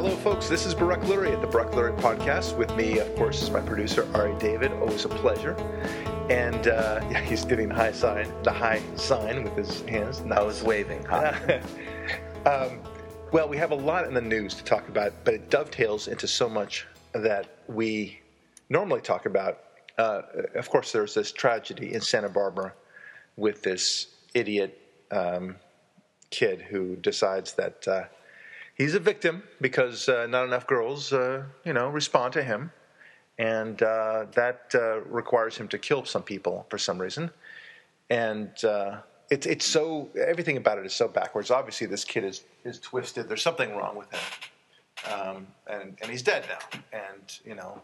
Hello, folks. This is Barak Lurie at the Barak Lurie Podcast. With me, of course, is my producer Ari David. Always a pleasure. And uh, yeah, he's giving the high sign, the high sign with his hands. I was waving. Um, well, we have a lot in the news to talk about, but it dovetails into so much that we normally talk about. Uh, of course, there's this tragedy in Santa Barbara with this idiot um, kid who decides that uh, he's a victim because uh, not enough girls, uh, you know, respond to him, and uh, that uh, requires him to kill some people for some reason. And uh, it's it's so everything about it is so backwards. Obviously, this kid is is twisted. There's something wrong with him, um, and and he's dead now. And you know,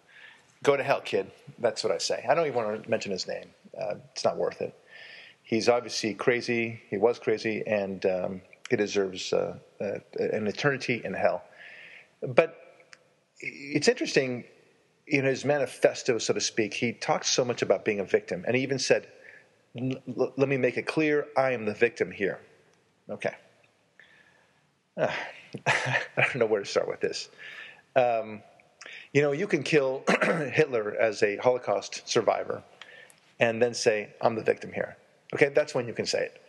go to hell, kid. That's what I say. I don't even want to mention his name. Uh, it's not worth it. He's obviously crazy. He was crazy, and um, he deserves uh, uh, an eternity in hell. But it's interesting in his manifesto, so to speak, he talks so much about being a victim, and he even said, "Let me make it clear: I am the victim here." Okay. Uh, I don't know where to start with this. Um, you know, you can kill Hitler as a Holocaust survivor, and then say, "I'm the victim here." Okay, that's when you can say it.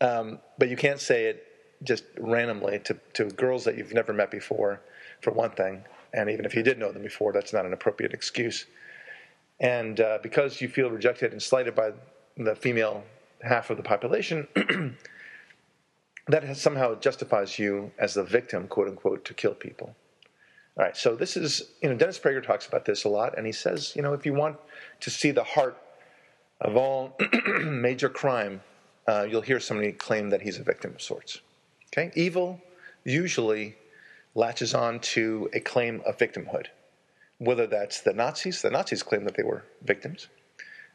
Um, but you can't say it just randomly to, to girls that you've never met before, for one thing. And even if you did know them before, that's not an appropriate excuse. And uh, because you feel rejected and slighted by the female half of the population, that somehow justifies you as the victim, quote unquote, to kill people. All right, so this is, you know, Dennis Prager talks about this a lot, and he says, you know, if you want to see the heart of all major crime, uh, you'll hear somebody claim that he's a victim of sorts. Okay, evil usually latches on to a claim of victimhood, whether that's the Nazis. The Nazis claim that they were victims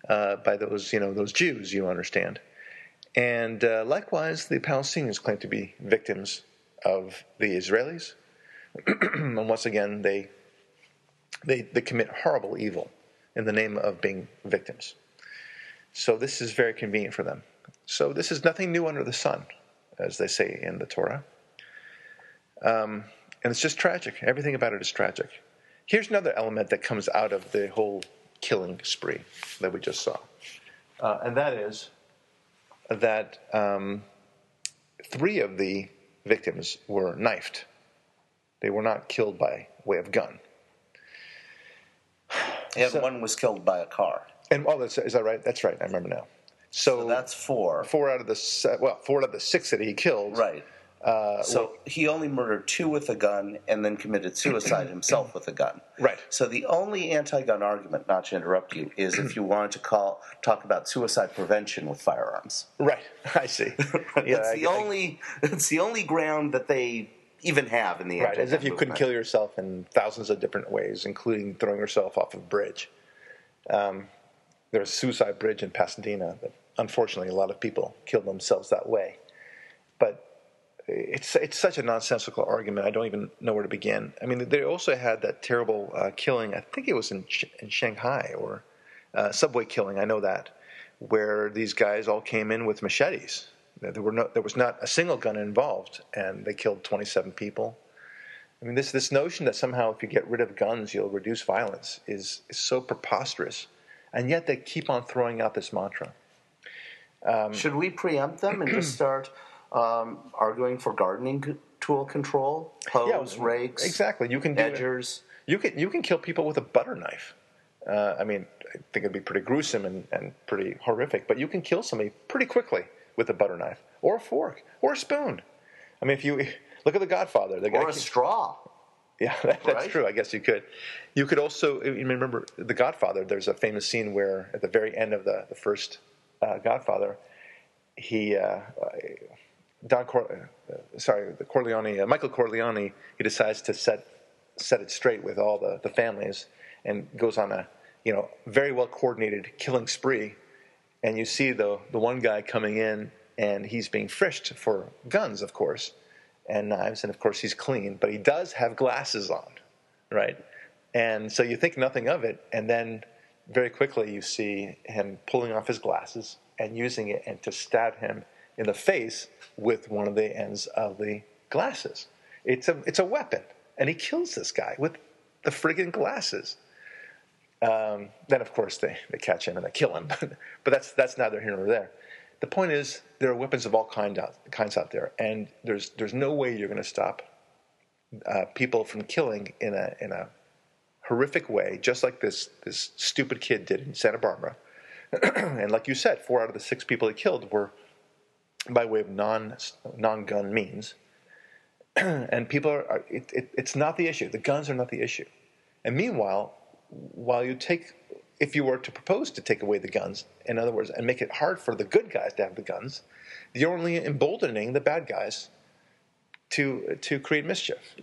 uh, by those, you know, those Jews. You understand, and uh, likewise, the Palestinians claim to be victims of the Israelis, and once again, they they they commit horrible evil in the name of being victims. So this is very convenient for them. So this is nothing new under the sun, as they say in the Torah. Um, and it's just tragic. Everything about it is tragic. Here's another element that comes out of the whole killing spree that we just saw, uh, and that is that um, three of the victims were knifed. They were not killed by way of gun. And so, one was killed by a car. And oh, that's, is that right? That's right. I remember now. So, so that's four. Four out of the well, four out of the six that he killed. Right. Uh, so well, he only murdered two with a gun and then committed suicide himself with a gun. Right. So the only anti-gun argument, not to interrupt you, is if you wanted to call talk about suicide prevention with firearms. Right. I see. yeah, it's I, the I, only it's the only ground that they even have in the right. As if you movement. couldn't kill yourself in thousands of different ways, including throwing yourself off a bridge. Um, there's a suicide bridge in Pasadena that unfortunately a lot of people kill themselves that way. But it's it's such a nonsensical argument. I don't even know where to begin. I mean, they also had that terrible uh, killing. I think it was in in Shanghai or uh, subway killing. I know that where these guys all came in with machetes. There were no, there was not a single gun involved, and they killed 27 people. I mean, this this notion that somehow if you get rid of guns you'll reduce violence is is so preposterous and yet they keep on throwing out this mantra. Um, Should we preempt them and just start um, arguing for gardening tool control, hoes, yeah, rakes, exactly? You can do edgers. It. You can you can kill people with a butter knife. Uh, I mean, I think it'd be pretty gruesome and, and pretty horrific, but you can kill somebody pretty quickly with a butter knife or a fork or a spoon. I mean, if you look at The Godfather, the or a straw. Yeah, that, that's right? true. I guess you could. You could also remember The Godfather. There's a famous scene where, at the very end of the, the first uh, Godfather, he uh, Don Cor- uh, sorry the Corleone uh, Michael Corleone he decides to set set it straight with all the, the families and goes on a you know very well coordinated killing spree. And you see the the one guy coming in and he's being frisked for guns of course and knives, and of course he's clean, but he does have glasses on, right? And so you think nothing of it, and then very quickly you see him pulling off his glasses and using it and to stab him in the face with one of the ends of the glasses. It's a it's a weapon, and he kills this guy with the friggin' glasses. Um, then of course they, they catch him and they kill him, but that's that's neither here nor there. The point is there are weapons of all kind out, kinds out there, and there's there's no way you're going to stop uh, people from killing in a in a horrific way, just like this this stupid kid did in Santa Barbara. and like you said, four out of the six people he killed were by way of non non gun means. and people are, are it, it, it's not the issue. The guns are not the issue. And meanwhile, while you take, if you were to propose to take away the guns, in other words, and make it hard for the good guys to have the guns, you're only emboldening the bad guys to to create mischief.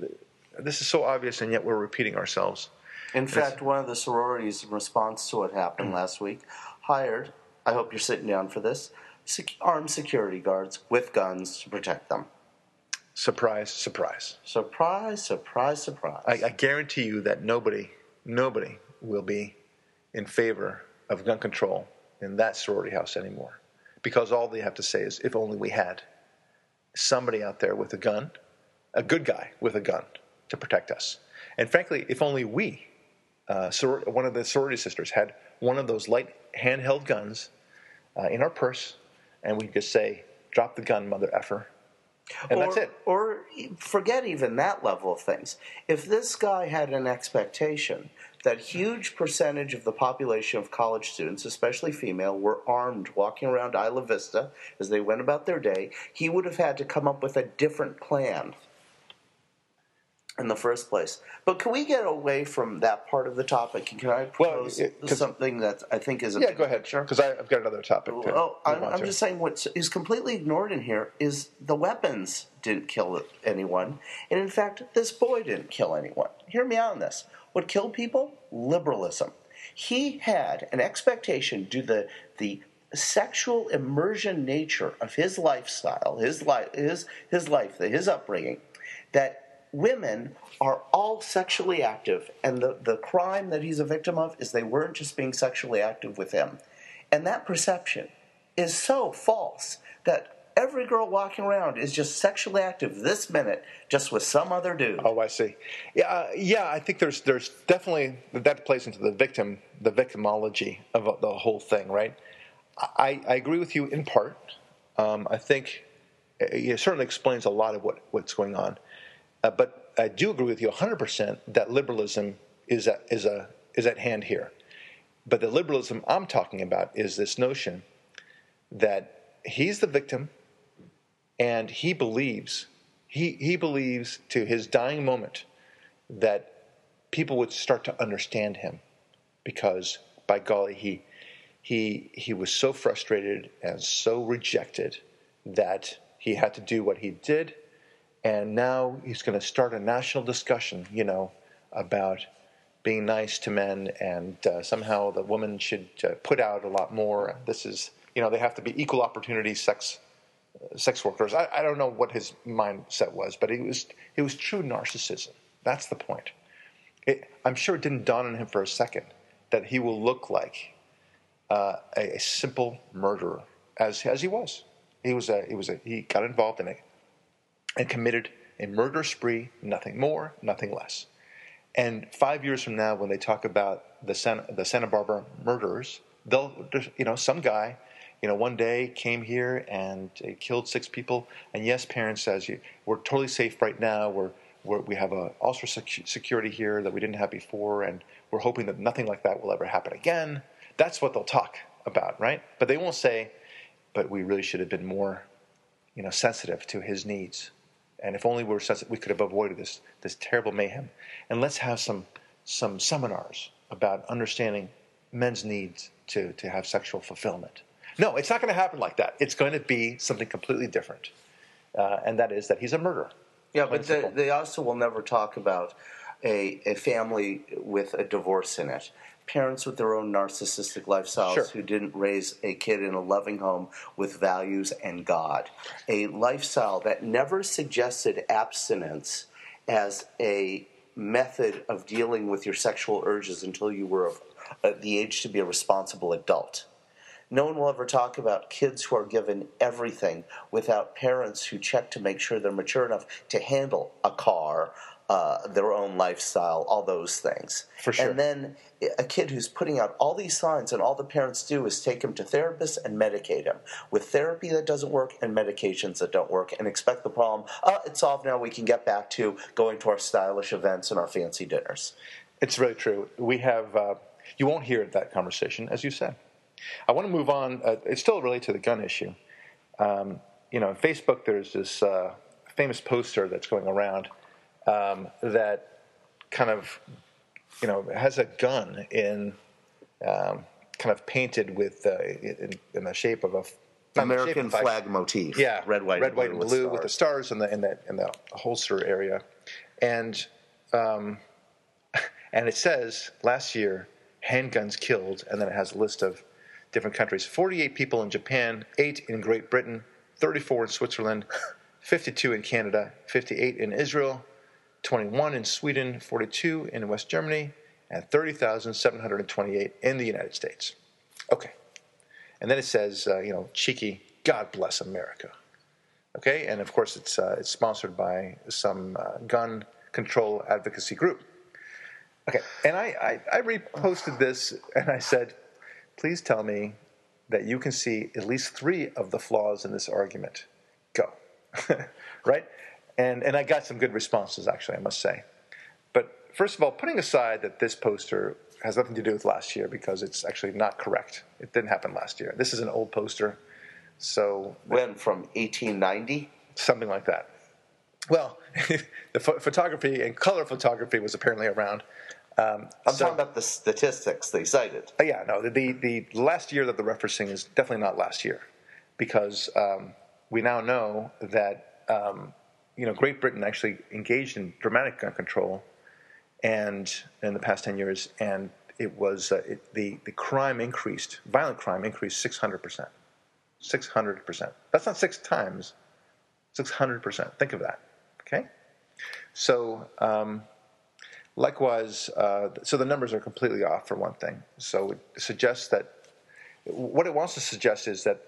This is so obvious, and yet we're repeating ourselves. In fact, one of the sororities, in response to what happened last week, hired. I hope you're sitting down for this. Armed security guards with guns to protect them. Surprise, surprise. Surprise, surprise, surprise. I, I guarantee you that nobody, nobody will be in favor of gun control in that sorority house anymore. Because all they have to say is, if only we had somebody out there with a gun, a good guy with a gun to protect us. And frankly, if only we, uh, one of the sorority sisters, had one of those light handheld guns uh, in our purse, and we could just say, drop the gun, mother effer, and or, that's it. Or forget even that level of things. If this guy had an expectation that huge percentage of the population of college students, especially female, were armed walking around Isla Vista as they went about their day, he would have had to come up with a different plan in the first place. But can we get away from that part of the topic? Can I propose well, it, something that I think is a yeah? Go ahead, sure. Because I've got another topic. To oh, I'm, I'm just saying what is completely ignored in here is the weapons didn't kill anyone, and in fact, this boy didn't kill anyone. Hear me out on this. What killed people? Liberalism. He had an expectation due to the the sexual immersion nature of his lifestyle, his life, his his life, his upbringing, that women are all sexually active, and the, the crime that he's a victim of is they weren't just being sexually active with him. And that perception is so false that every girl walking around is just sexually active this minute just with some other dude. Oh, I see. Yeah, uh, yeah. I think there's there's definitely that plays into the victim the victimology of the whole thing, right? I, I agree with you in part. Um, I think it certainly explains a lot of what, what's going on. Uh, but I do agree with you 100% that liberalism is, a, is, a, is at hand here. But the liberalism I'm talking about is this notion that he's the victim and he believes, he, he believes to his dying moment that people would start to understand him because, by golly, he, he, he was so frustrated and so rejected that he had to do what he did and now he's going to start a national discussion, you know, about being nice to men, and uh, somehow the woman should uh, put out a lot more. This is, you know, they have to be equal opportunity sex uh, sex workers. I, I, don't know what his mindset was, but it was it was true narcissism. That's the point. It, I'm sure it didn't dawn on him for a second that he will look like uh, a, a, simple murderer, as as he was. He was a he was a he got involved in a and committed a murder spree, nothing more, nothing less. And five years from now, when they talk about the Santa, the Santa Barbara murderers, they'll, you know, some guy, you know, one day came here and killed six people. And yes, parents says we're totally safe right now. We're, we're we have a also security here that we didn't have before, and we're hoping that nothing like that will ever happen again. That's what they'll talk about, right? But they won't say, but we really should have been more, you know, sensitive to his needs and if only we were sensitive, we could have avoided this this terrible mayhem. And let's have some some seminars about understanding men's needs to to have sexual fulfillment. No, it's not going to happen like that. It's going to be something completely different, uh, and that is that he's a murderer. Yeah, but they, they also will never talk about a, a family with a divorce in it parents with their own narcissistic lifestyles sure. who didn't raise a kid in a loving home with values and God. A lifestyle that never suggested abstinence as a method of dealing with your sexual urges until you were of uh, the age to be a responsible adult. No one will ever talk about kids who are given everything without parents who check to make sure they're mature enough to handle a car, uh, their own lifestyle, all those things. For sure. And then a kid who's putting out all these signs, and all the parents do is take him to therapists and medicate him with therapy that doesn't work and medications that don't work, and expect the problem. Oh, it's solved now. We can get back to going to our stylish events and our fancy dinners. It's really true. We have, uh, you won't hear that conversation, as you said. I want to move on. Uh, it's still related to the gun issue. Um, you know, on Facebook, there's this uh, famous poster that's going around um, that kind of, you know, has a gun in, um, kind of painted with uh, in, in, the shape of a American flag motif. Yeah, red, white, red, white, and blue, with, with, the stars. in the in the in the holster area, and um, and it says last year handguns killed, and then it has a list of different countries. 48 people in Japan, 8 in Great Britain, 34 in Switzerland, 52 in Canada, 58 in Israel, 21 in Sweden, 42 in West Germany, and 30,728 in the United States. Okay. And then it says, uh, you know, cheeky, God bless America. Okay, and of course it's, uh, it's sponsored by some uh, gun control advocacy group. Okay, and I, I, I reposted this and I said, please tell me that you can see at least three of the flaws in this argument. Go. right? And, and I got some good responses, actually, I must say. But first of all, putting aside that this poster has nothing to do with last year because it's actually not correct. It didn't happen last year. This is an old poster. So when from 1890, something like that. Well, the ph- photography and color photography was apparently around um, I'm so, talking about the statistics they cited. Uh, yeah, no, the, the, the last year that they're referencing is definitely not last year, because um, we now know that um, you know Great Britain actually engaged in dramatic gun control, and in the past ten years, and it was uh, it, the the crime increased, violent crime increased 600 percent, 600 percent. That's not six times, 600 percent. Think of that. Okay, so. Um, Likewise, uh, so the numbers are completely off for one thing. So it suggests that what it wants to suggest is that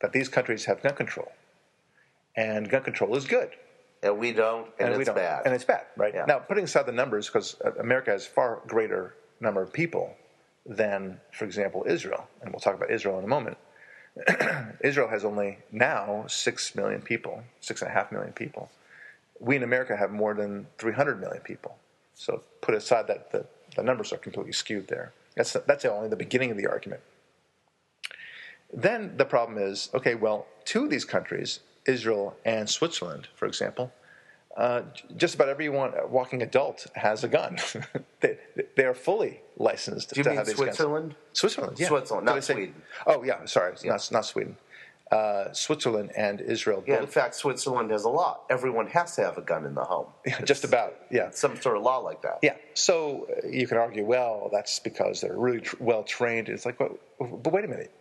that these countries have gun control, and gun control is good. And we don't, and, and it's we don't, bad. And it's bad, right? Yeah. Now, putting aside the numbers, because America has far greater number of people than, for example, Israel, and we'll talk about Israel in a moment. Israel has only now six million people, six and a half million people. We in America have more than 300 million people. So put aside that the, the numbers are completely skewed there. That's, that's only the beginning of the argument. Then the problem is okay, well, two of these countries, Israel and Switzerland, for example, uh, just about everyone walking adult has a gun. they, they are fully licensed Do you to mean have these Switzerland? guns. Switzerland, yeah. Switzerland, not Sweden. Oh, yeah, sorry, yeah. Not, not Sweden uh, Switzerland and Israel. Yeah, both. in fact, Switzerland has a law. Everyone has to have a gun in the home. Yeah, just about. Yeah, some sort of law like that. Yeah. So uh, you can argue, well, that's because they're really tr- well trained. It's like, but, but wait a minute.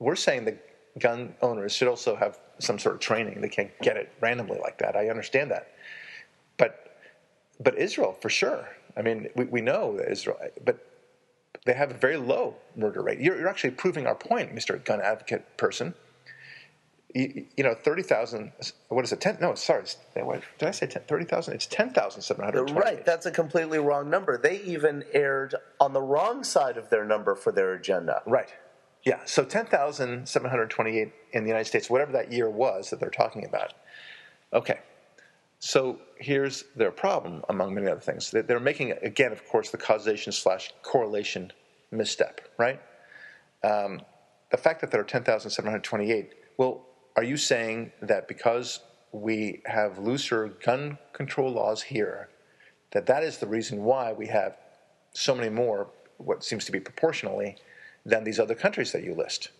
We're saying the gun owners should also have some sort of training. They can't get it randomly like that. I understand that, but but Israel for sure. I mean, we, we know that Israel, but they have a very low murder rate. You're, you're actually proving our point, Mr. Gun Advocate person you, you know, 30,000, what is it? 10, no, sorry. Did I say 30,000? It's 10,720. Right. That's a completely wrong number. They even aired on the wrong side of their number for their agenda. Right. Yeah. So 10,728 in the United States, whatever that year was that they're talking about. Okay. So here's their problem, among many other things. They're making, again, of course, the causation slash correlation misstep, right? Um, the fact that there are 10,728, well, are you saying that because we have looser gun control laws here, that that is the reason why we have so many more, what seems to be proportionally, than these other countries that you list?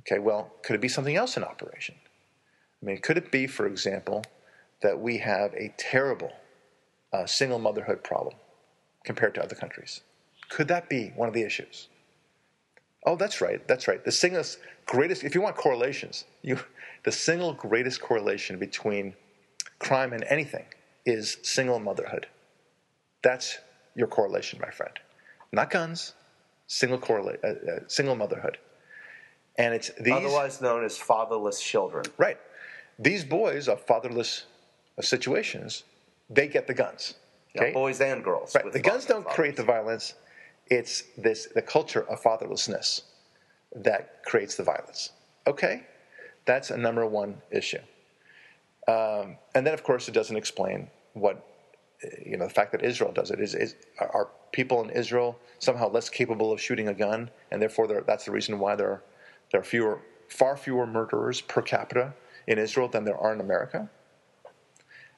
Okay, well, could it be something else in operation? I mean, could it be, for example, that we have a terrible uh, single motherhood problem compared to other countries? Could that be one of the issues? Oh, that's right. That's right. The single greatest, if you want correlations, you, the single greatest correlation between crime and anything is single motherhood. That's your correlation, my friend. Not guns, single, correlate, uh, uh, single motherhood. And it's these Otherwise known as fatherless children. right. These boys of fatherless uh, situations, they get the guns. Yeah, Okay? boys and girls. Right. The guns don't create the violence. It's this the culture of fatherlessness that creates the violence. Okay, that's a number one issue. Um, and then, of course, it doesn't explain what you know. The fact that Israel does it is, is are people in Israel somehow less capable of shooting a gun, and therefore that's the reason why there are, there are fewer, far fewer murderers per capita in Israel than there are in America.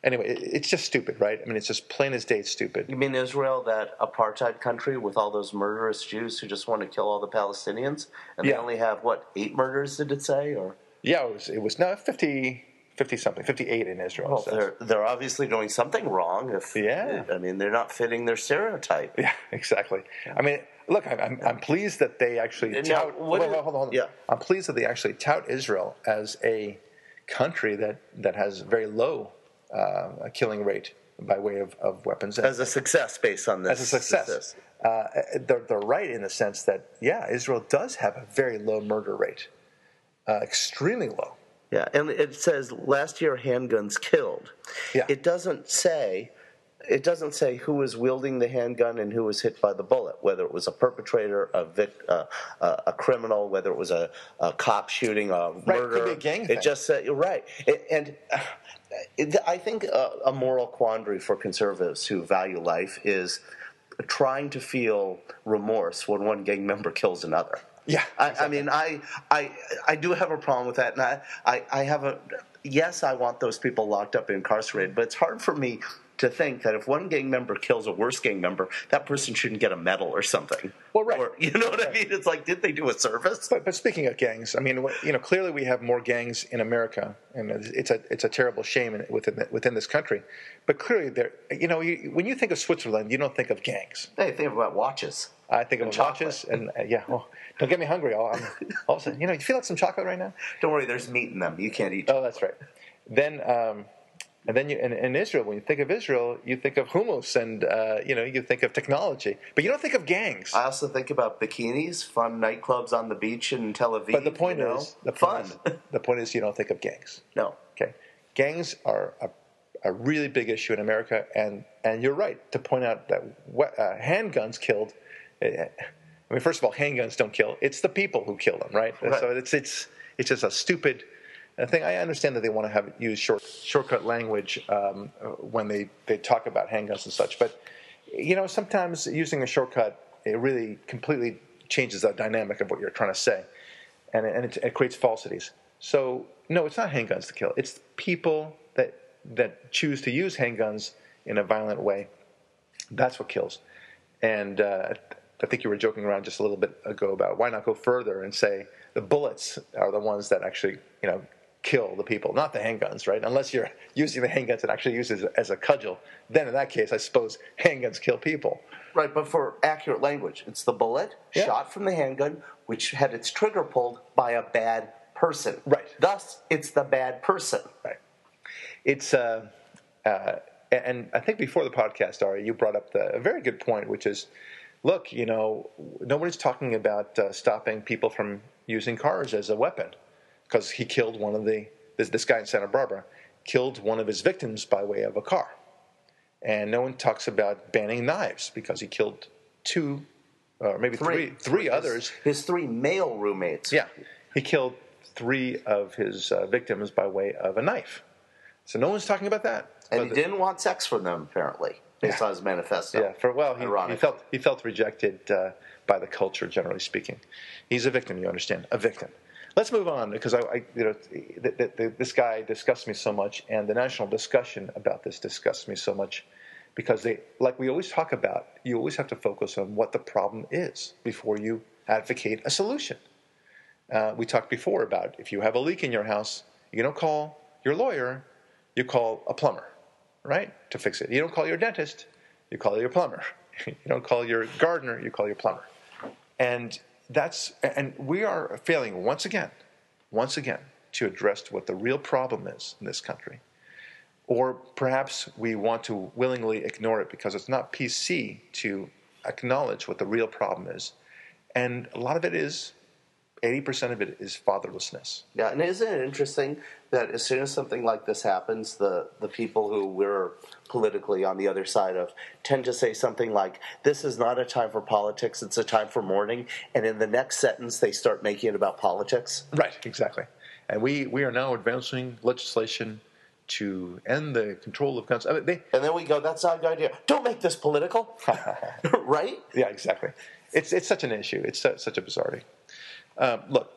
Anyway, it, it's just stupid, right? I mean, it's just plain as day it's stupid. You mean Israel, that apartheid country with all those murderous Jews who just want to kill all the Palestinians? And Yeah. they only have, what, eight murders, did it say? Or Yeah, it was, it was no 50, 50 something, 58 in Israel. Well, they're, they're obviously doing something wrong. If Yeah. I mean, they're not fitting their stereotype. yeah, exactly. I mean, look, I'm, I'm, I'm pleased that they actually And now, tout. wait, wait, hold on, hold on. yeah. I'm pleased that they actually tout Israel as a country that, that has very low uh, killing rate by way of, of weapons. As a success based on this. as a success. Uh, they're, they're right in the sense that, yeah, Israel does have a very low murder rate, uh, extremely low. Yeah, and it says last year handguns killed. Yeah. It doesn't say it doesn't say who was wielding the handgun and who was hit by the bullet, whether it was a perpetrator, a vic, uh, uh, a criminal, whether it was a, a cop shooting, a Right, murder. could be a gang It just said you're right, It- and. uh, it, I think a, a moral quandary for conservatives who value life is trying to feel remorse when one gang member kills another. Yeah, I, I mean, I, I, I do have a problem with that, and I, I, I have a. Yes, I want those people locked up incarcerated, but it's hard for me to think that if one gang member kills a worse gang member, that person shouldn't get a medal or something. Well, right. Or, you know what I mean? It's like, did they do a service? But, but speaking of gangs, I mean, you know, clearly we have more gangs in America, and it's it's a it's a terrible shame within the, within this country. But clearly, there, you know, you, when you think of Switzerland, you don't think of gangs. Hey, think about watches. I think of And watches, and uh, yeah, well, don't get me hungry. All, I'm, all of a sudden, you know, you feel like some chocolate right now. Don't worry, there's meat in them. You can't eat. Oh, that's right. Then, um, and then you in, in Israel, when you think of Israel, you think of hummus, and uh, you know, you think of technology, but you don't think of gangs. I also think about bikinis, fun nightclubs on the beach in Tel Aviv. but the point you know? is, the fun. point is, the point is, you don't think of gangs. no, Okay, gangs are a, a really big issue in America, and and you're right to point out that what, uh, handguns killed. uh, I mean, first of all, handguns don't kill; it's the people who kill them, right? Right. So it's it's it's just a stupid uh, thing. I understand that they want to have use short shortcut language um, when they they talk about handguns and such, but you know, sometimes using a shortcut it really completely changes the dynamic of what you're trying to say and, and it, it creates falsities. So no, it's not handguns to kill. It's people that that choose to use handguns in a violent way. That's what kills. And uh, I think you were joking around just a little bit ago about why not go further and say the bullets are the ones that actually you know kill the people, not the handguns, right? Unless you're using the handguns and actually uses as a cudgel, then in that case, I suppose handguns kill people. Right, but for accurate language, it's the bullet Yeah. shot from the handgun, which had its trigger pulled by a bad person. Right. Thus, it's the bad person. Right. It's uh, uh, and I think before the podcast, Ari, you brought up the, a very good point, which is, look, you know, nobody's talking about uh, stopping people from using cars as a weapon because he killed one of the this, this guy in Santa Barbara killed one of his victims by way of a car, and no one talks about banning knives because he killed two, or maybe three, three His- others. His three male roommates. Yeah, he killed three of his uh, victims by way of a knife. So no one's talking about that. And But he the- didn't want sex from them, apparently, based Yeah. on his manifesto. Yeah, for well, he, he felt he felt rejected uh, by the culture, generally speaking. He's a victim, you understand, a victim. Let's move on because I, I you know, th- th- th- this guy disgusts me so much, and the national discussion about this disgusts me so much because they, like we always talk about, you always have to focus on what the problem is before you advocate a solution. Uh, we talked before about if you have a leak in your house, you don't call your lawyer, you call a plumber, right, to fix it. You don't call your dentist, you call your plumber. you don't call your gardener, you call your plumber. And that's and we are failing once again, once again, to address what the real problem is in this country. Or perhaps we want to willingly ignore it because it's not PC to acknowledge what the real problem is. And a lot of it is 80% of it is fatherlessness. Yeah, and isn't it interesting that as soon as something like this happens, the, the people who we're politically on the other side of tend to say something like, This is not a time for politics, it's a time for mourning. And in the next sentence, they start making it about politics. Right, exactly. And we, we are now advancing legislation to end the control of guns. I mean, they, And then we go, That's not a good idea. Don't make this political. right? yeah, exactly. It's, it's such an issue. It's su- such a bizarrety. Um, look,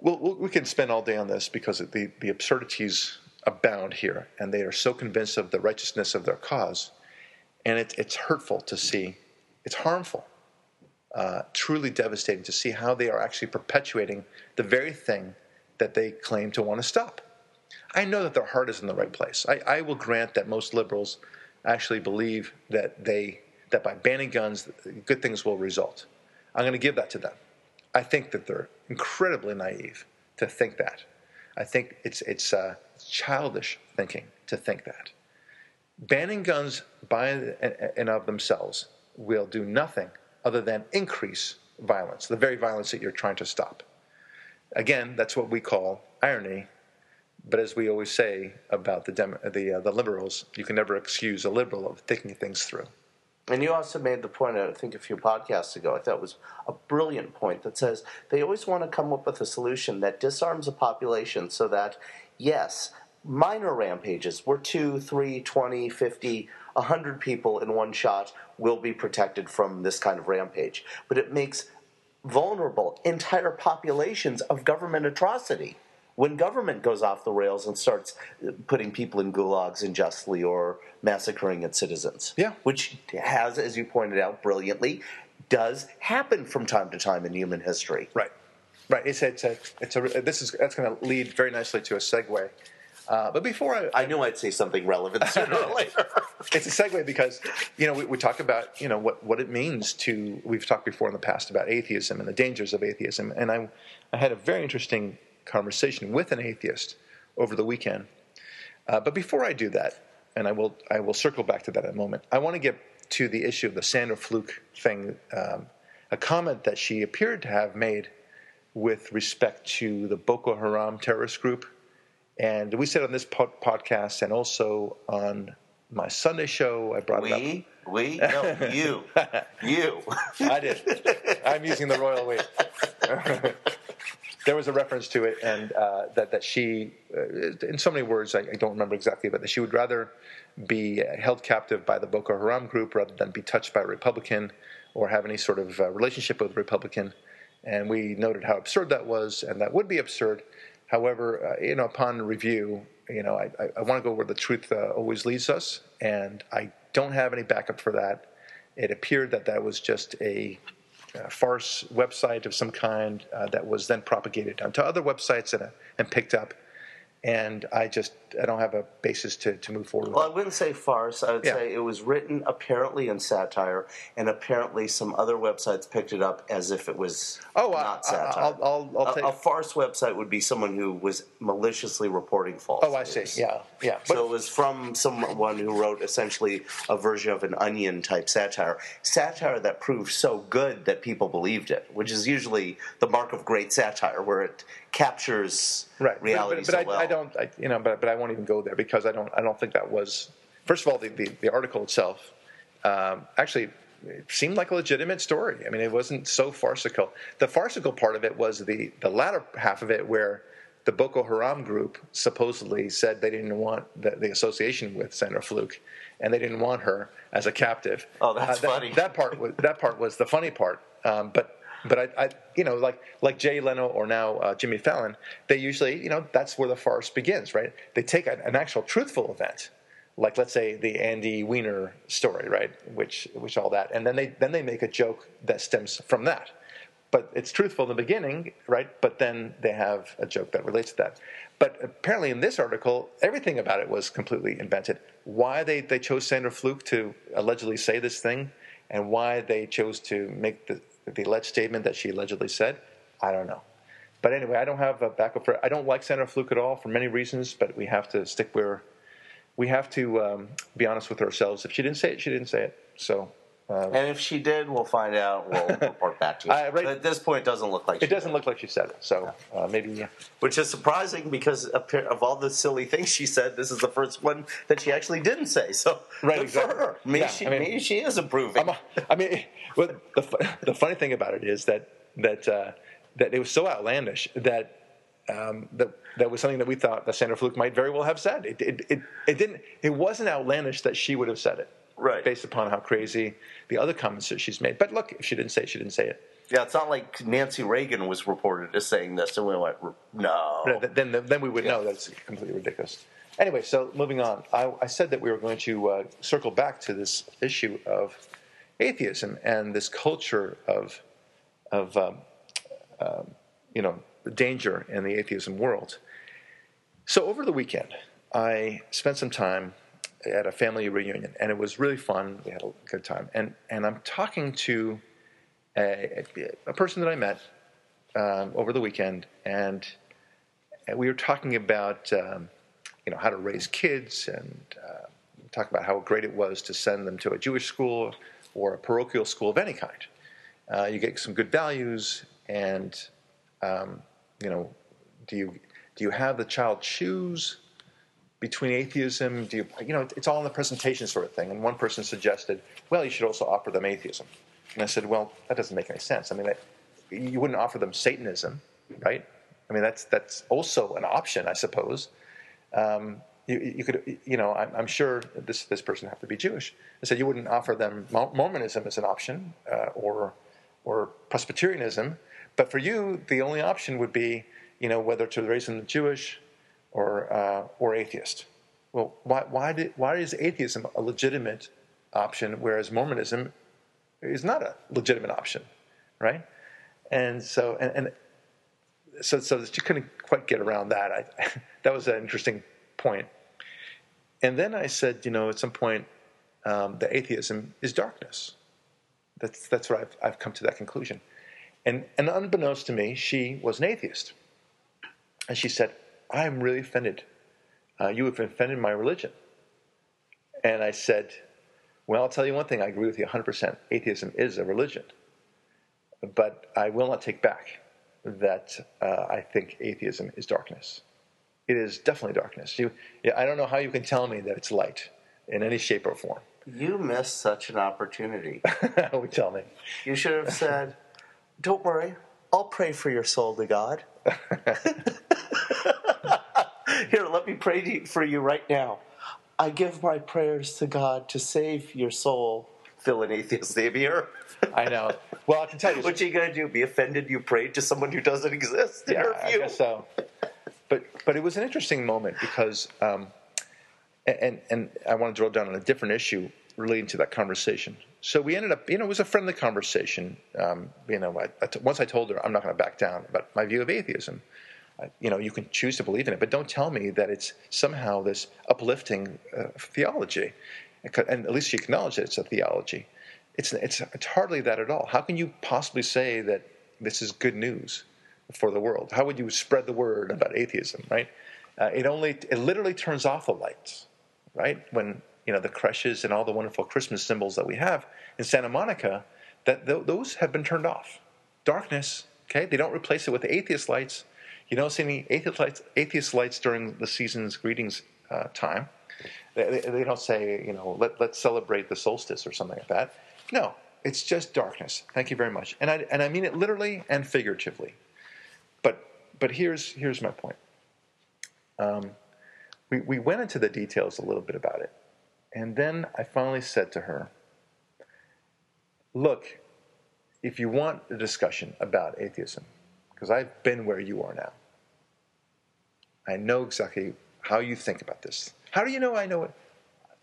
we'll, we'll, we can spend all day on this because the, the absurdities abound here, and they are so convinced of the righteousness of their cause. And it, it's hurtful to see, it's harmful, uh, truly devastating to see how they are actually perpetuating the very thing that they claim to want to stop. I know that their heart is in the right place. I, I will grant that most liberals actually believe that they that by banning guns, good things will result. I'm going to give that to them. I think that they're incredibly naive to think that. I think it's it's uh, childish thinking to think that. Banning guns by and of themselves will do nothing other than increase violence, the very violence that you're trying to stop. Again, that's what we call irony. But as we always say about the Dem- the, uh, the liberals, you can never excuse a liberal of thinking things through. And you also made the point, I think a few podcasts ago, I thought it was a brilliant point that says they always want to come up with a solution that disarms a population so that, yes, minor rampages where 2, 3, 20, 50, 100 people in one shot will be protected from this kind of rampage. But it makes vulnerable entire populations of government atrocity when government goes off the rails and starts putting people in gulags unjustly or massacring its citizens. Yeah. Which has, as you pointed out brilliantly, does happen from time to time in human history. Right, right. It's a, it's a, it's a this is that's going to lead very nicely to a segue. Uh, but before I, I knew I'd say something relevant sooner or later. it's a segue because you know we, we talk about you know what, what it means to we've talked before in the past about atheism and the dangers of atheism and I I had a very interesting conversation with an atheist over the weekend. Uh, but before I do that, and I will I will circle back to that in a moment. I want to get to the issue of the Sandra Fluke thing, um, a comment that she appeared to have made with respect to the Boko Haram terrorist group. And we said on this pod- podcast and also on my Sunday show, I brought we, it up. We? No, you. you. I did. I'm using the royal we. there was a reference to it, and uh, that that she, uh, in so many words, I, I, don't remember exactly, but that she would rather be held captive by the Boko Haram group rather than be touched by a Republican or have any sort of uh, relationship with a Republican. And we noted how absurd that was, and that would be absurd. However, uh, you know, upon review, you know, I, I, I want to go where the truth uh, always leads us, and I don't have any backup for that. It appeared that that was just a uh, farce website of some kind uh, that was then propagated onto other websites and, uh, and picked up. And I just I don't have a basis to, to move forward. Well, I wouldn't say farce. I would Yeah. say it was written apparently in satire, and apparently some other websites picked it up as if it was Oh, not I- satire. I'll- I'll- I'll a, take- a farce website would be someone who was maliciously reporting false. oh, I see. news. Yeah, yeah. So it was from someone who wrote essentially a version of an onion type satire. Satire that proved so good that people believed it, which is usually the mark of great satire, where it captures right. reality but, but, but so I, well. I don't, I, you know, but, but I won't even go there because I don't, I don't think that was. First of all, the, the, the article itself um, actually it seemed like a legitimate story. I mean, it wasn't so farcical. The farcical part of it was the the latter half of it, where the Boko Haram group supposedly said they didn't want the, the association with Sandra Fluke, and they didn't want her as a captive. Uh, Oh, that's that, funny. That part was that part was the funny part. Um, but but I, I you know like like Jay Leno or now uh, Jimmy Fallon, they usually you know that's where the farce begins, right? They take an, an actual truthful event, like let's say the Andy Weiner story, right? Which which all that, and then they then they make a joke that stems from that. But it's truthful in the beginning, right? But then they have a joke that relates to that. But apparently, in this article, everything about it was completely invented. Why they, they chose Sandra Fluke to allegedly say this thing, and why they chose to make the, the alleged statement that she allegedly said, I don't know. But anyway, I don't have a backup for. I don't like Sandra Fluke at all for many reasons. But we have to stick where we have to um, be honest with ourselves. If she didn't say it, she didn't say it. So and if she did, we'll find out. We'll report back to you. I- right- But at this point, it doesn't look like she said. It doesn't look like she said it, so uh, maybe. Which is surprising because of all the silly things she said, this is the first one that she actually didn't say. So Right, exactly. for her. Maybe, Yeah, she, I mean- maybe she is improving. I'm a, I mean, well, the the funny thing about it is that that uh, that it was so outlandish that um, that that was something that we thought that Sandra Fluke might very well have said. It it, it it didn't. It wasn't outlandish that she would have said it, Right. Based upon how crazy the other comments that she's made. But look, if she didn't say it, she didn't say it. yeah, it's not like Nancy Reagan was reported as saying this, and we went, no. Then then we would know that's completely ridiculous. Anyway, so moving on, I, I said that we were going to uh, circle back to this issue of atheism and this culture of of um, um, you know the danger in the atheism world. So over the weekend, I spent some time at a family reunion, and it was really fun. We had a good time, and and I'm talking to a, a person that I met um, over the weekend, and, we were talking about um, you know how to raise kids, and uh, talk about how great it was to send them to a Jewish school or a parochial school of any kind. Uh, you get some good values, and um, you know, do you do you have the child choose between atheism? Do you you know it's all in the presentation sort of thing. And one person suggested, well, you should also offer them atheism. And I said, well, that doesn't make any sense. I mean, that, you wouldn't offer them Satanism, right? I mean, that's that's also an option, I suppose. Um, you, you could, you know, I'm, I'm sure this this person have to be Jewish. I said you wouldn't offer them Mormonism as an option, uh, or or Presbyterianism, but for you, the only option would be, you know, whether to raise them Jewish or uh, or atheist. Well, why why did why is atheism a legitimate option, whereas Mormonism is not a legitimate option, right? And so and, and so so that you couldn't quite get around that. I, that was an interesting point. And then I said, you know, at some point, um, the atheism is darkness. That's that's what I've I've come to that conclusion. And and unbeknownst to me, she was an atheist. And she said, "I'm really offended. Uh, you have offended my religion." And I said, "Well, I'll tell you one thing. I agree with you 100%. Atheism is a religion, but I will not take back that uh, I think atheism is darkness. It is definitely darkness. You, I don't know how you can tell me that it's light in any shape or form. You missed such an opportunity. would tell me. You should have said, "Don't worry, I'll pray for your soul to God." Let me pray to you, for you right now. I give my prayers to God to save your soul. Fill an atheist here. I know. Well, I can tell you. What you gonna do? Be offended you prayed to someone who doesn't exist? In yeah, your I guess so. But but it was an interesting moment because, um, and and I want to drill down on a different issue relating to that conversation. So we ended up, you know, it was a friendly conversation. Um, you know, I, I t- once I told her I'm not going to back down about my view of atheism. I, you know, you can choose to believe in it, but don't tell me that it's somehow this uplifting uh, theology. And at least she acknowledged that it's a theology. It's, it's, it's hardly that at all. How can you possibly say that this is good news for the world? How would you spread the word about atheism, right? Uh, it only, it literally turns off the lights, right? When, you know, the creches and all the wonderful Christmas symbols that we have in Santa Monica, that th- those have been turned off. Darkness, okay? They don't replace it with atheist lights. You don't see any atheist lights, atheist lights during the season's greetings uh, time. They, they, they don't say, you know, let, let's celebrate the solstice or something like that. No, it's just darkness. Thank you very much. And I, and I mean it literally and figuratively. But, but here's, here's my point. Um, we, we went into the details a little bit about it. And then I finally said to her, look, if you want a discussion about atheism, because I've been where you are now, I know exactly how you think about this. How do you know I know it?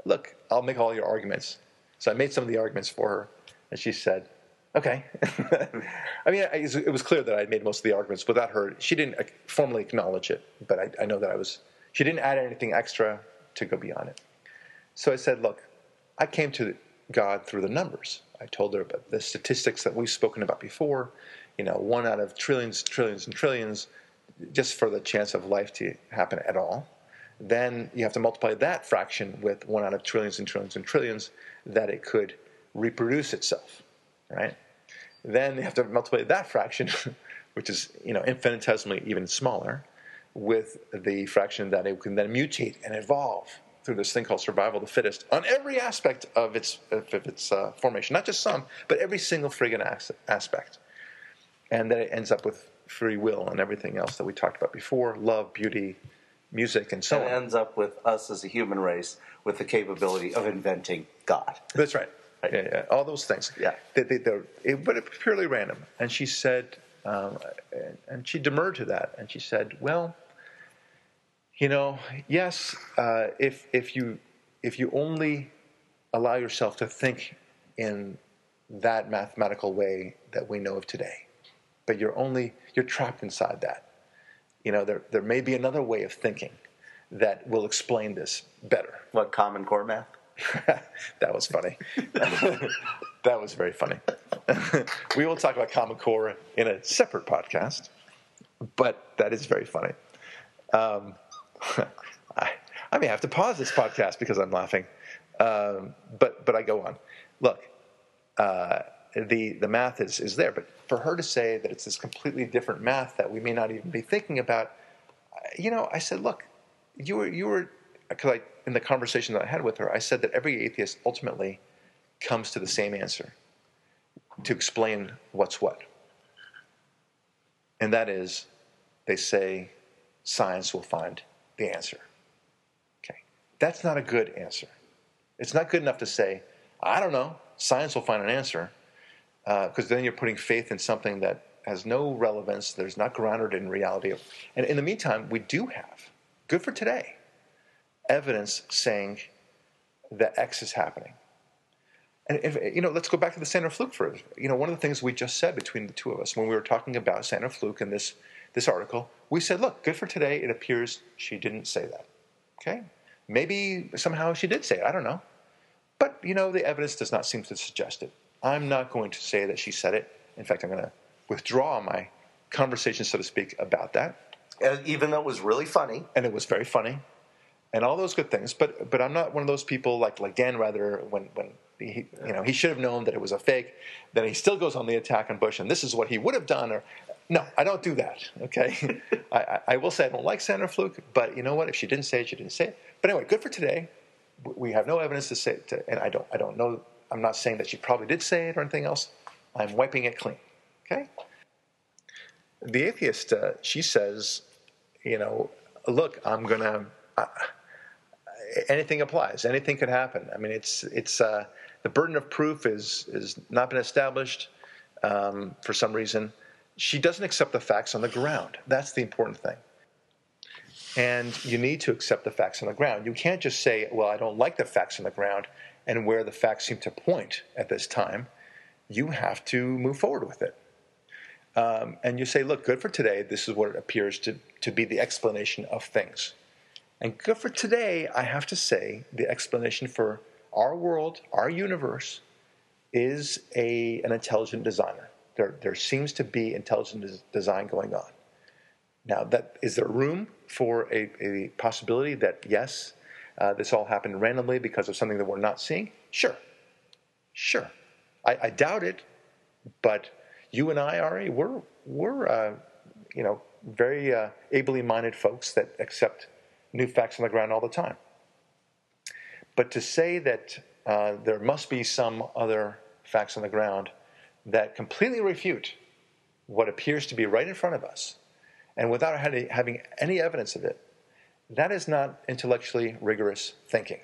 Look, I'll make all your arguments. So I made some of the arguments for her, and she said, okay. I mean, it was clear that I had made most of the arguments without her. She didn't formally acknowledge it, but I, I know that I was, she didn't add anything extra to go beyond it. So I said, look, I came to God through the numbers. I told her about the statistics that we've spoken about before, you know, one out of trillions, trillions, and trillions, just for the chance of life to happen at all. Then you have to multiply that fraction with one out of trillions and trillions and trillions that it could reproduce itself, right? Then you have to multiply that fraction, which is you know infinitesimally even smaller, with the fraction that it can then mutate and evolve through this thing called survival of the fittest on every aspect of its of its uh, formation, not just some, but every single friggin' as- aspect, and then it ends up with free will and everything else that we talked about before: love, beauty, music, and so And it on. ends up with us as a human race with the capability of inventing God. That's right. Yeah, yeah, all those things. Yeah. They, they, they're, it, but it's purely random. And she said, um, and- and she demurred to that, and she said, "Well, you know, yes, uh, if if you if you only allow yourself to think in that mathematical way that we know of today, but you're only you're trapped inside that. You know, there there may be another way of thinking that will explain this better." What Common Core math? that was funny. that was very funny. we will talk about Common Core in a separate podcast, but that is very funny. Um, I, I may have to pause this podcast because I'm laughing, um, but but I go on. Look, uh, the the math is is there, but for her to say that it's this completely different math that we may not even be thinking about, you know, I said, look, you were you were because I in the conversation that I had with her, I said that every atheist ultimately comes to the same answer to explain what's what, and that is, they say, science will find the answer. Okay, that's not a good answer. It's not good enough to say, I don't know, science will find an answer, Uh, because then you're putting faith in something that has no relevance. There's not grounded in reality. And in the meantime, we do have, good for today, evidence saying that X is happening. And if, you know, let's go back to the Sandra Fluke for you know one of the things we just said between the two of us when we were talking about Sandra Fluke and this this article. We said, look, good for today. It appears she didn't say that. Okay, maybe somehow she did say it. I don't know, but you know the evidence does not seem to suggest it. I'm not going to say that she said it. In fact, I'm going to withdraw my conversation, so to speak, about that. And even though it was really funny, And it was very funny, and all those good things. But but I'm not one of those people like like Dan Rather when when he you know he should have known that it was a fake. Then he still goes on the attack on Bush, and this is what he would have done. Or no, I don't do that. Okay, I, I, will say I don't like Sandra Fluke, but you know what? If she didn't say it, she didn't say it. But anyway, good for today. We have no evidence to say, to, and I don't I don't know. I'm not saying that she probably did say it or anything else. I'm wiping it clean. Okay. The atheist, uh, she says, you know, look, I'm gonna. Uh, anything applies. Anything could happen. I mean, it's it's uh, the burden of proof is is not been established um, for some reason. She doesn't accept the facts on the ground. That's the important thing. And you need to accept the facts on the ground. You can't just say, "Well, I don't like the facts on the ground," and where the facts seem to point at this time, you have to move forward with it. Um, and you say, "Look, good for today. This is what it appears to to be the explanation of things." And good for today, I have to say, the explanation for our world, our universe, is a, an intelligent designer. There, there seems to be intelligent des- design going on. Now, that is there room for a, a possibility that yes, uh, this all happened randomly because of something that we're not seeing? Sure, sure. I, I doubt it, but you and I, Ari, we're we're uh, you know very uh, ably minded folks that accept new facts on the ground all the time. But to say that uh, there must be some other facts on the ground that completely refute what appears to be right in front of us, and without having- having any evidence of it, that is not intellectually rigorous thinking.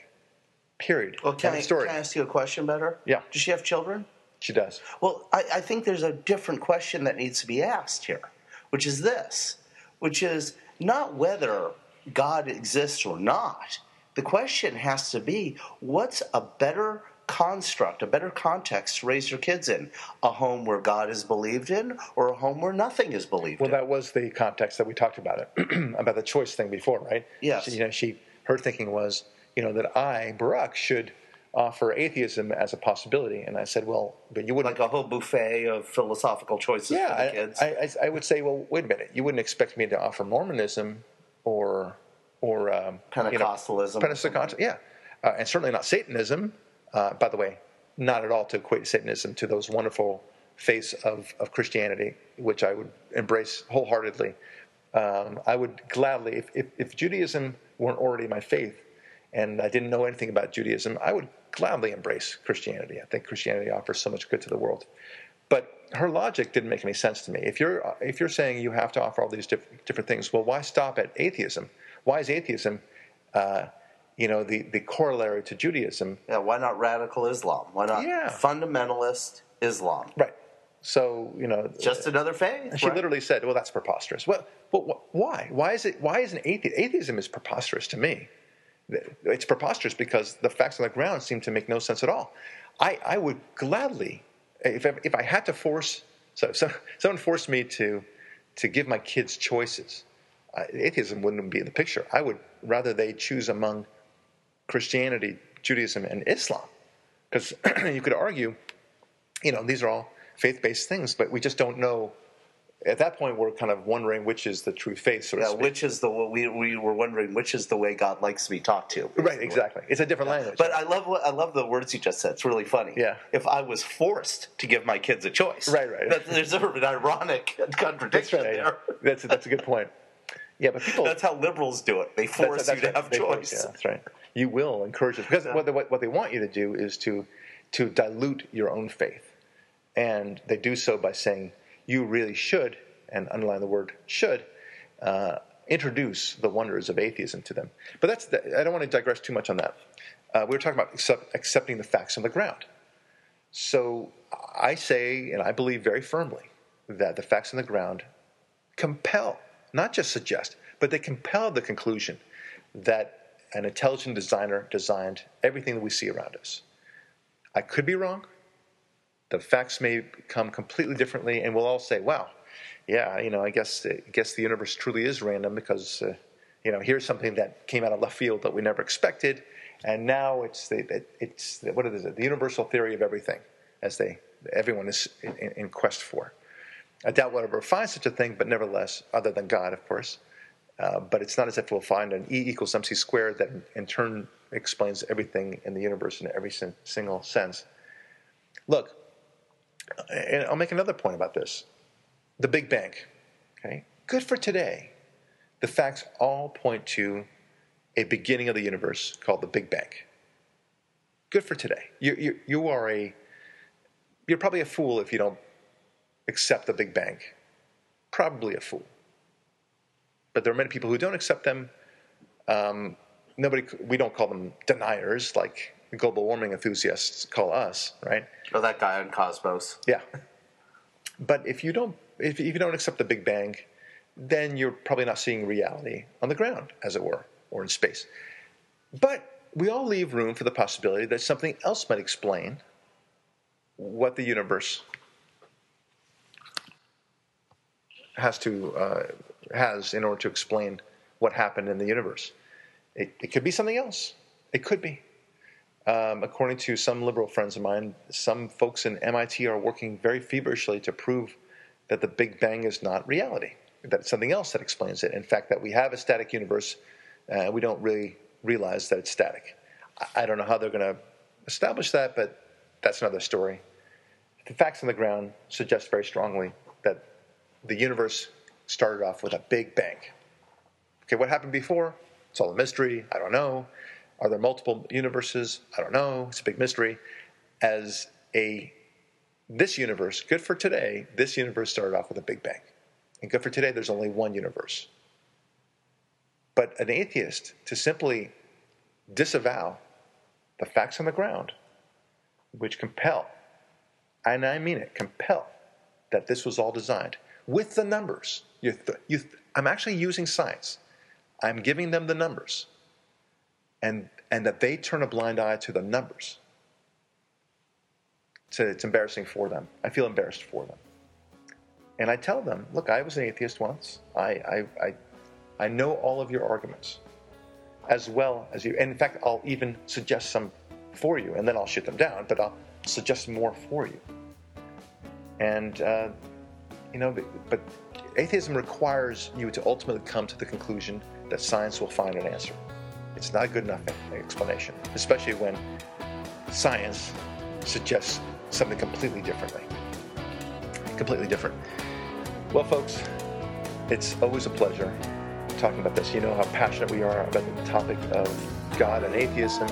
Period. well, can I, story. can I ask you a question better? Yeah. Does she have children? She does. Well, I, I think there's a different question that needs to be asked here, which is this, which is not whether God exists or not. The question has to be what's a better construct, a better context to raise your kids in? A home where God is believed in or a home where nothing is believed in Well, in? that was the context that we talked about it about the choice thing before, right? Yes. She, you know, she her thinking was, you know, that I, Barak, should offer atheism as a possibility, and I said, well, but you wouldn't. like a whole buffet of philosophical choices yeah, for the I, kids. I, I, I would say, well, wait a minute, you wouldn't expect me to offer Mormonism or or um, you know, Pentecostalism. Pentecostal, yeah, uh, and certainly not Satanism. Uh, by the way, not at all to equate Satanism to those wonderful face of, of Christianity, which I would embrace wholeheartedly. Um, I would gladly, if, if, if Judaism weren't already my faith and I didn't know anything about Judaism, I would gladly embrace Christianity. I think Christianity offers so much good to the world. But her logic didn't make any sense to me. If you're if you're saying you have to offer all these diff- different things, well, why stop at atheism? Why is atheism, uh, you know, the, the corollary to Judaism? Yeah, why not radical Islam? Why not Yeah. fundamentalist Islam? Right. So you know, Just another faith. She right? literally said, "Well, that's preposterous." Well, well, wh- why? Why is it? Why is an atheist? Atheism is preposterous to me. It's preposterous because the facts on the ground seem to make no sense at all. I, I would gladly, if I, if I had to force, so some, someone forced me to to give my kids choices, uh, atheism wouldn't be in the picture. I would rather they choose among Christianity, Judaism, and Islam, because you could argue, you know, these are all faith-based things, but we just don't know. At that point, we're kind of wondering which is the true faith, so Yeah, which is the we we were wondering which is the way God likes to be talked to. right, exactly. It's a different language. But I love what I love the words you just said. It's really funny. Yeah. If I was forced to give my kids a choice, Right, right. That, there's sort of an ironic that's contradiction right. there. That's that's a good point. Yeah, but people. That's how liberals do it. They force that's you to right. have They force- choice. yeah, that's right. You will encourage it because what, they, what they want you to do is to to dilute your own faith, and they do so by saying you really should, and underline the word should, uh, introduce the wonders of atheism to them. But that's the, I don't want to digress too much on that. Uh, we were talking about accept, accepting the facts on the ground. So I say, and I believe very firmly, that the facts on the ground compel, not just suggest, but they compel the conclusion that an intelligent designer designed everything that we see around us. I could be wrong. The facts may come completely differently, and we'll all say, "Wow, yeah, you know, I guess I guess the universe truly is random because uh, you know here's something that came out of left field that we never expected, and now it's the it- it's the, what is it? The universal theory of everything, as they everyone is in, in quest for. I doubt we'll ever find such a thing, but nevertheless, other than God, of course. Uh, but it's not as if we'll find an E equals MC squared that in turn explains everything in the universe in every sin- single sense. Look, and I'll make another point about this. The Big Bang, okay? Good for today. The facts all point to a beginning of the universe called the Big Bang. Good for today. You, you, you are a, you're probably a fool if you don't accept the Big Bang. Probably a fool. But there are many people who don't accept them. Um, nobody, we don't call them deniers like global warming enthusiasts call us, right? Or that guy on Cosmos. Yeah. But if you don't, if, if you don't accept the Big Bang, then you're probably not seeing reality on the ground, as it were, or in space. But we all leave room for the possibility that something else might explain what the universe has to uh, has in order to explain what happened in the universe. It, it could be something else. It could be. Um, according to some liberal friends of mine, some folks in MIT are working very feverishly to prove that the Big Bang is not reality, that it's something else that explains it. In fact, that we have a static universe, uh, we don't really realize that it's static. I, I don't know how they're going to establish that, but that's another story. The facts on the ground suggest very strongly the universe started off with a Big Bang. Okay, what happened before? It's all a mystery. I don't know. Are there multiple universes? I don't know. It's a big mystery. As a this universe, good for today, this universe started off with a Big Bang. And good for today, there's only one universe. But an atheist to simply disavow the facts on the ground, which compel, and I mean it, compel that this was all designed with the numbers. You th- you th- I'm actually using science. I'm giving them the numbers and and that they turn a blind eye to the numbers. So it's embarrassing for them. I feel embarrassed for them. And I tell them, look, I was an atheist once. I I I, I know all of your arguments as well as you. And in fact, I'll even suggest some for you, and then I'll shoot them down. But I'll suggest more for you. And uh, you know, but atheism requires you to ultimately come to the conclusion that science will find an answer. It's not a good enough explanation, especially when science suggests something completely differently. Completely different. Well, folks, it's always a pleasure talking about this. You know how passionate we are about the topic of God and atheism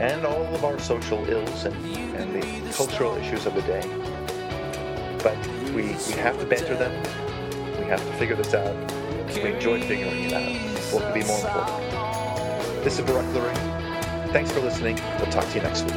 and all of our social ills and, and the cultural issues of the day. But we, we have to banter them. We have to figure this out. We enjoy figuring it out. What could be more important? This is Barak Lurie. Thanks for listening. We'll talk to you next week.